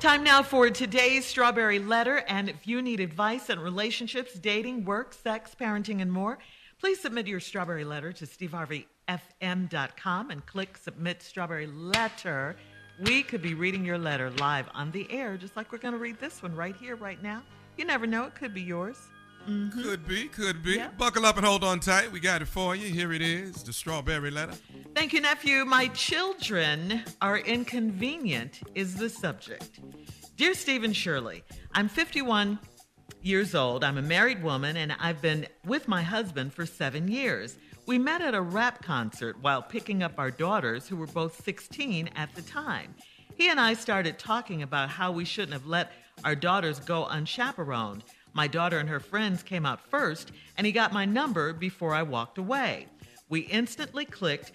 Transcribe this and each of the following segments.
Time now for today's Strawberry Letter. And if you need advice on relationships, dating, work, sex, parenting, and more, please submit your Strawberry Letter to steveharveyfm.com and click Submit Strawberry Letter. We could be reading your letter live on the air, just like we're going to read this one right here, right now. You never know, it could be yours. Mm-hmm. Could be, could be. Yeah. Buckle up and hold on tight. We got it for you. Here it is, the strawberry letter. Thank you, nephew. My children are inconvenient, is the subject. Dear Stephen Shirley, I'm 51 years old. I'm a married woman, and I've been with my husband for seven years. We met at a rap concert while picking up our daughters, who were both 16 at the time. He and I started talking about how we shouldn't have let our daughters go unchaperoned. My daughter and her friends came out first, and he got my number before I walked away. We instantly clicked,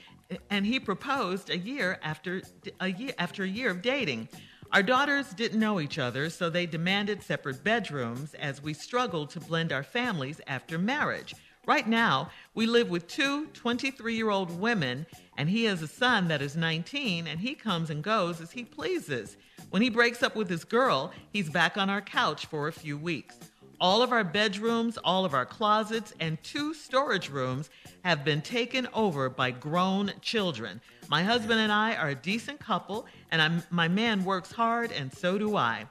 and he proposed a year after a year after a year of dating. Our daughters didn't know each other, so they demanded separate bedrooms as we struggled to blend our families after marriage. Right now, we live with two 23 year old women, and he has a son that is 19, and he comes and goes as he pleases. When he breaks up with his girl, he's back on our couch for a few weeks. All of our bedrooms, all of our closets, and two storage rooms have been taken over by grown children. My husband and I are a decent couple, and I'm, my man works hard, and so do I.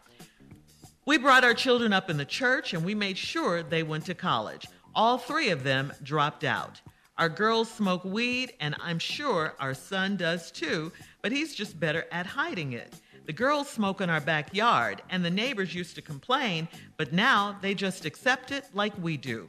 We brought our children up in the church, and we made sure they went to college. All three of them dropped out. Our girls smoke weed, and I'm sure our son does too, but he's just better at hiding it. The girls smoke in our backyard, and the neighbors used to complain, but now they just accept it like we do.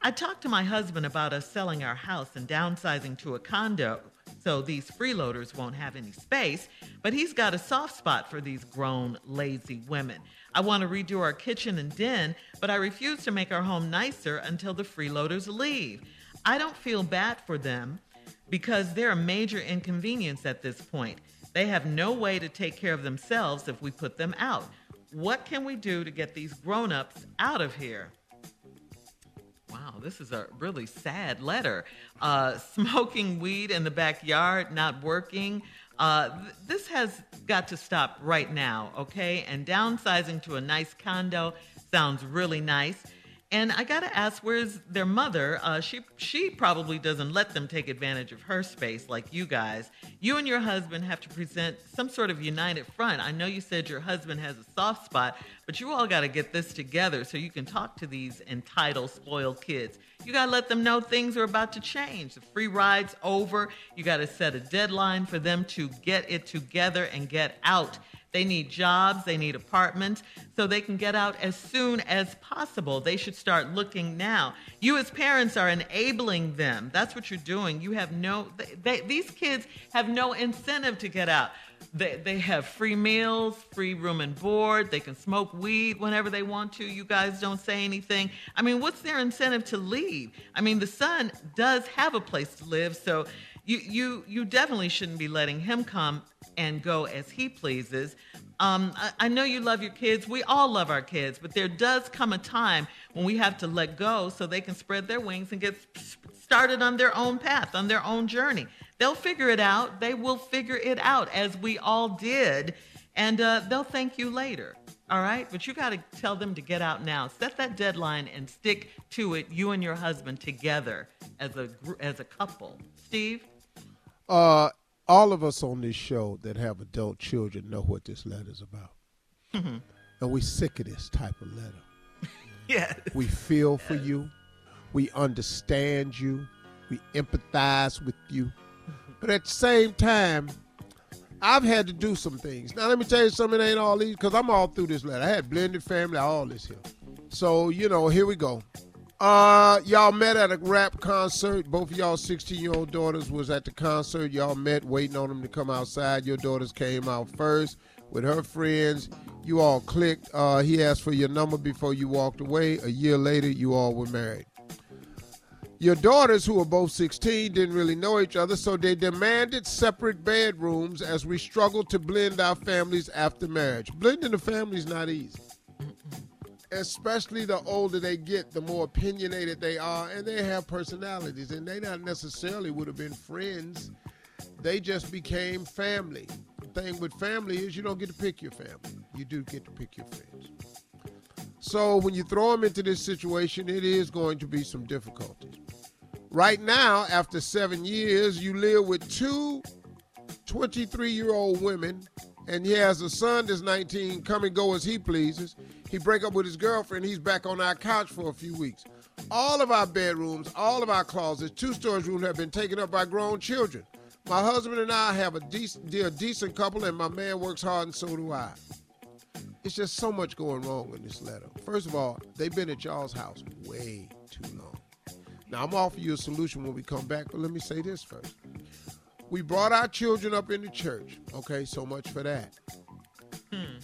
I talked to my husband about us selling our house and downsizing to a condo so these freeloaders won't have any space, but he's got a soft spot for these grown, lazy women. I want to redo our kitchen and den, but I refuse to make our home nicer until the freeloaders leave. I don't feel bad for them because they're a major inconvenience at this point. They have no way to take care of themselves if we put them out. What can we do to get these grown ups out of here? Wow, this is a really sad letter. Uh, smoking weed in the backyard, not working. Uh, th- this has got to stop right now, okay? And downsizing to a nice condo sounds really nice. And I gotta ask, where's their mother? Uh, she she probably doesn't let them take advantage of her space like you guys. You and your husband have to present some sort of united front. I know you said your husband has a soft spot, but you all got to get this together so you can talk to these entitled, spoiled kids. You got to let them know things are about to change. The free ride's over. You got to set a deadline for them to get it together and get out. They need jobs, they need apartments, so they can get out as soon as possible. They should start looking now. You, as parents, are enabling them. That's what you're doing. You have no, they, they, these kids have no incentive to get out. They, they have free meals, free room and board. They can smoke weed whenever they want to. You guys don't say anything. I mean, what's their incentive to leave? I mean, the son does have a place to live, so you you you definitely shouldn't be letting him come and go as he pleases. Um, I, I know you love your kids. We all love our kids, but there does come a time when we have to let go so they can spread their wings and get started on their own path, on their own journey. They'll figure it out. They will figure it out as we all did, and uh, they'll thank you later. All right, but you got to tell them to get out now. Set that deadline and stick to it. You and your husband together as a as a couple. Steve. Uh, all of us on this show that have adult children know what this letter's about. And we sick of this type of letter. Yes. We feel for you. We understand you. We empathize with you. But at the same time, I've had to do some things. Now, let me tell you something, it ain't all these, because I'm all through this letter. I had blended family, all this here. So, you know, here we go. Uh, y'all met at a rap concert. Both of y'all 16 year old daughters was at the concert. Y'all met waiting on them to come outside. Your daughters came out first with her friends. You all clicked. Uh, he asked for your number before you walked away. A year later, you all were married. Your daughters, who were both 16, didn't really know each other, so they demanded separate bedrooms as we struggled to blend our families after marriage. Blending the family's not easy. Especially the older they get, the more opinionated they are, and they have personalities, and they not necessarily would have been friends. They just became family. The thing with family is you don't get to pick your family. You do get to pick your friends. So when you throw them into this situation, it is going to be some difficulties. Right now, after seven years, you live with two 23 year old women, and he has a son that's 19, come and go as he pleases. He break up with his girlfriend, he's back on our couch for a few weeks. All of our bedrooms, all of our closets, two storage rooms have been taken up by grown children. My husband and I have a decent, a decent couple, and my man works hard, and so do I. It's just so much going wrong in this letter. First of all, they've been at y'all's house way too long. Now, I'm offering you a solution when we come back, but let me say this first. We brought our children up in the church. Okay, so much for that. Hmm.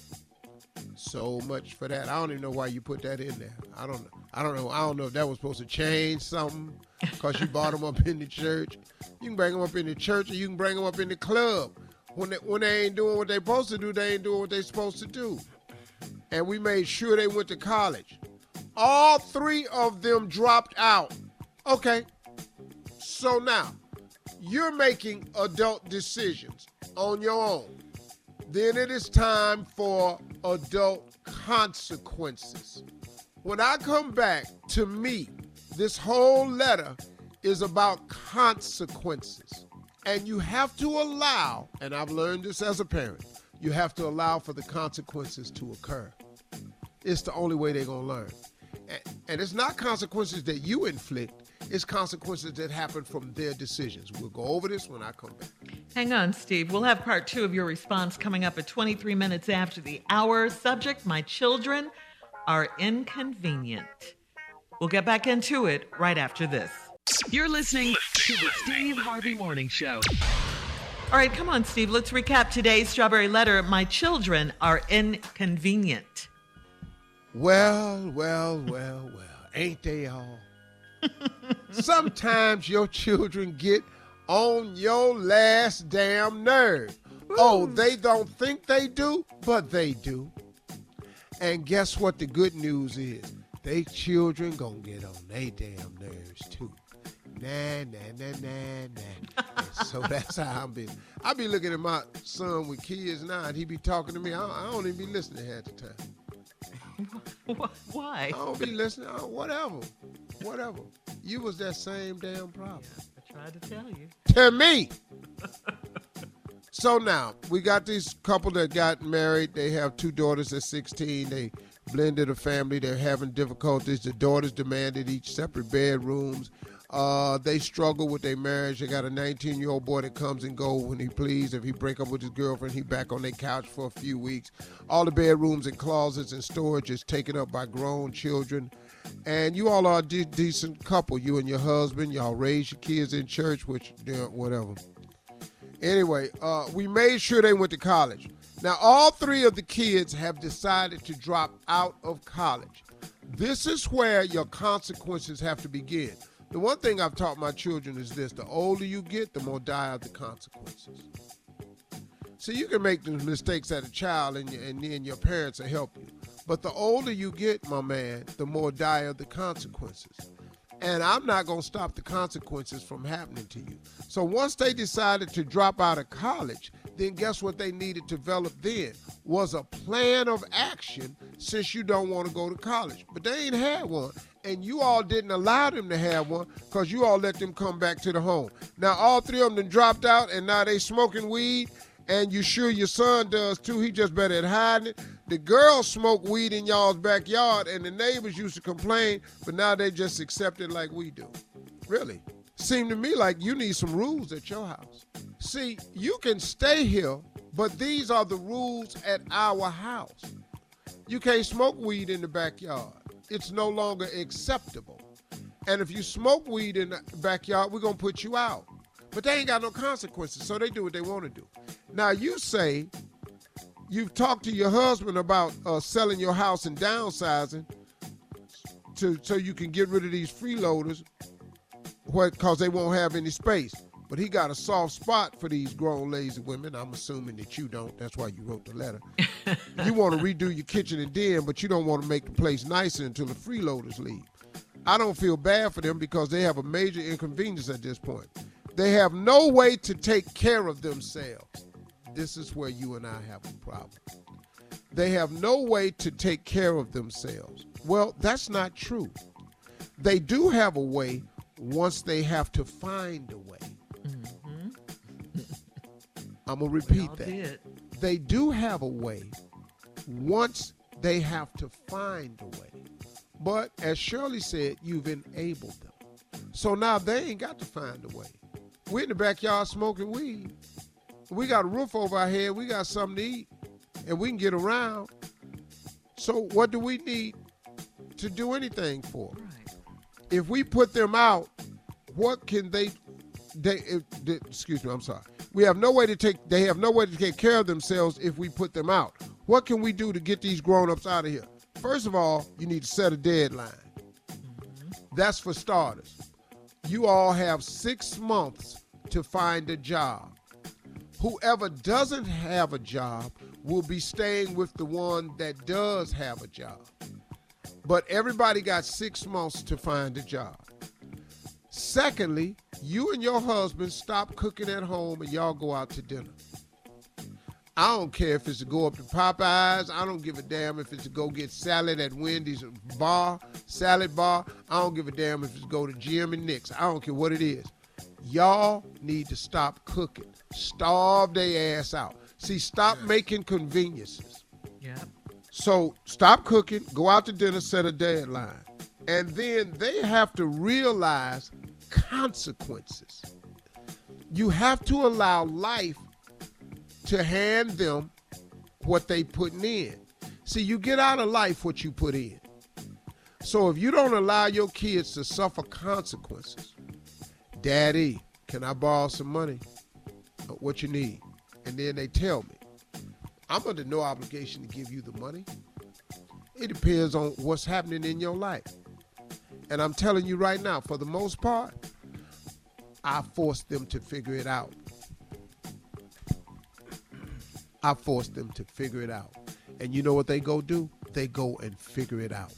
So much for that. I don't even know why you put that in there. I don't know. I don't know. I don't know if that was supposed to change something because you brought them up in the church. You can bring them up in the church or you can bring them up in the club. When they, when they ain't doing what they supposed to do, they ain't doing what they supposed to do. And we made sure they went to college. All three of them dropped out. Okay. So now, you're making adult decisions on your own. Then it is time for adult consequences. When I come back to me, this whole letter is about consequences. And you have to allow, and I've learned this as a parent, you have to allow for the consequences to occur. It's the only way they're going to learn. And, it's not consequences that you inflict, it's consequences that happen from their decisions. We'll go over this when I come back. Hang on, Steve. We'll have part two of your response coming up at 23 minutes after the hour. Subject My children are inconvenient. We'll get back into it right after this. You're listening to the Steve Harvey Morning Show. All right, come on, Steve. Let's recap today's Strawberry Letter. My children are inconvenient. Well, well, well, well. Ain't they all? Sometimes your children get on your last damn nerve. Ooh. Oh, they don't think they do, but they do. And guess what the good news is? They children gonna get on they damn nerves too. Nah, nah, nah, nah, nah. so that's how I'm be. I be looking at my son with kids now, and he be talking to me. I, I don't even be listening half the time. Why? I don't be listening. whatever, whatever. You was that same damn problem. I tried to tell you. To me. so now we got this couple that got married. They have two daughters at 16. They blended a family. They're having difficulties. The daughters demanded each separate bedrooms. Uh, they struggle with their marriage. They got a 19 year old boy that comes and go when he please. If he break up with his girlfriend, he back on their couch for a few weeks. All the bedrooms and closets and storage is taken up by grown children. And you all are a de- decent couple. You and your husband, y'all raise your kids in church, which whatever. Anyway, uh, we made sure they went to college. Now, all three of the kids have decided to drop out of college. This is where your consequences have to begin. The one thing I've taught my children is this the older you get, the more dire the consequences. So you can make the mistakes as a child, and, and then your parents will help you. But the older you get, my man, the more dire the consequences. And I'm not going to stop the consequences from happening to you. So once they decided to drop out of college, then guess what they needed to develop then was a plan of action since you don't want to go to college. But they ain't had one. And you all didn't allow them to have one because you all let them come back to the home. Now all three of them dropped out and now they smoking weed and you sure your son does too. He just better at hiding it. The girls smoke weed in y'all's backyard, and the neighbors used to complain, but now they just accept it like we do. Really. Seem to me like you need some rules at your house. See, you can stay here, but these are the rules at our house. You can't smoke weed in the backyard. It's no longer acceptable. And if you smoke weed in the backyard, we're going to put you out. But they ain't got no consequences, so they do what they want to do. Now, you say you've talked to your husband about uh, selling your house and downsizing to so you can get rid of these freeloaders because they won't have any space. But he got a soft spot for these grown lazy women. I'm assuming that you don't. That's why you wrote the letter. you want to redo your kitchen and den, but you don't want to make the place nicer until the freeloaders leave. I don't feel bad for them because they have a major inconvenience at this point. They have no way to take care of themselves. This is where you and I have a problem. They have no way to take care of themselves. Well, that's not true. They do have a way once they have to find a way. I'm going to repeat that. did. They do have a way once they have to find a way. But as Shirley said, you've enabled them. So now they ain't got to find a way. We're in the backyard smoking weed. We got a roof over our head. We got something to eat, and we can get around. So what do we need to do anything for? Right. If we put them out, what can they? They eh, if, they- excuse me. I'm sorry. We have no way to take. They have no way to take care of themselves if we put them out. What can we do to get these grown-ups out of here? First of all, you need to set a deadline. Mm-hmm. That's for starters. You all have six months to find a job. Whoever doesn't have a job will be staying with the one that does have a job. But everybody got six months to find a job. Secondly, you and your husband stop cooking at home and y'all go out to dinner. I don't care if it's to go up to Popeyes. I don't give a damn if it's to go get salad at Wendy's bar, salad bar. I don't give a damn if it's to go to Jim and Nick's. I don't care what it is. Y'all need to stop cooking. Starve their ass out. See, stop making conveniences. Yeah. So stop cooking, go out to dinner, set a deadline. And then they have to realize consequences. You have to allow life to hand them what they putting in. See, you get out of life what you put in. So if you don't allow your kids to suffer consequences, Daddy, can I borrow some money? Uh, What you need? And then they tell me. I'm under no obligation to give you the money. It depends on what's happening in your life. And I'm telling you right now, for the most part, I force them to figure it out. I force them to figure it out. And you know what they go do? They go and figure it out.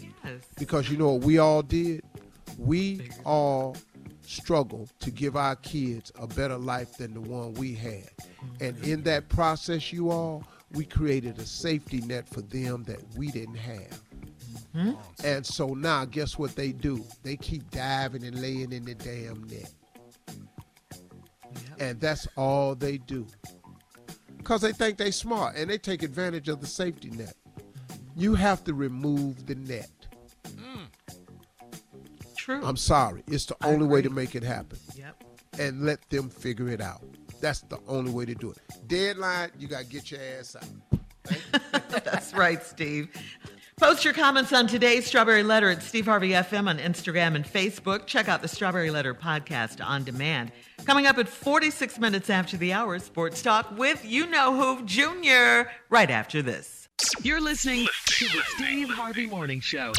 Yes. Because you know what we all did? We all struggle to give our kids a better life than the one we had. And in that process, you all, we created a safety net for them that we didn't have. Mm-hmm. And so now, guess what they do? They keep diving and laying in the damn net. Yep. And that's all they do. Because they think they smart and they take advantage of the safety net. You have to remove the net. True. I'm sorry. It's the I only way to make it happen. yep. And let them figure it out. That's the only way to do it. Deadline, you got to get your ass out. That's right, Steve. Post your comments on today's Strawberry Letter at Steve Harvey FM on Instagram and Facebook. Check out the Strawberry Letter podcast on demand. Coming up at 46 minutes after the hour, Sports Talk with You Know Who Junior, right after this. You're listening to the Steve Harvey Morning Show.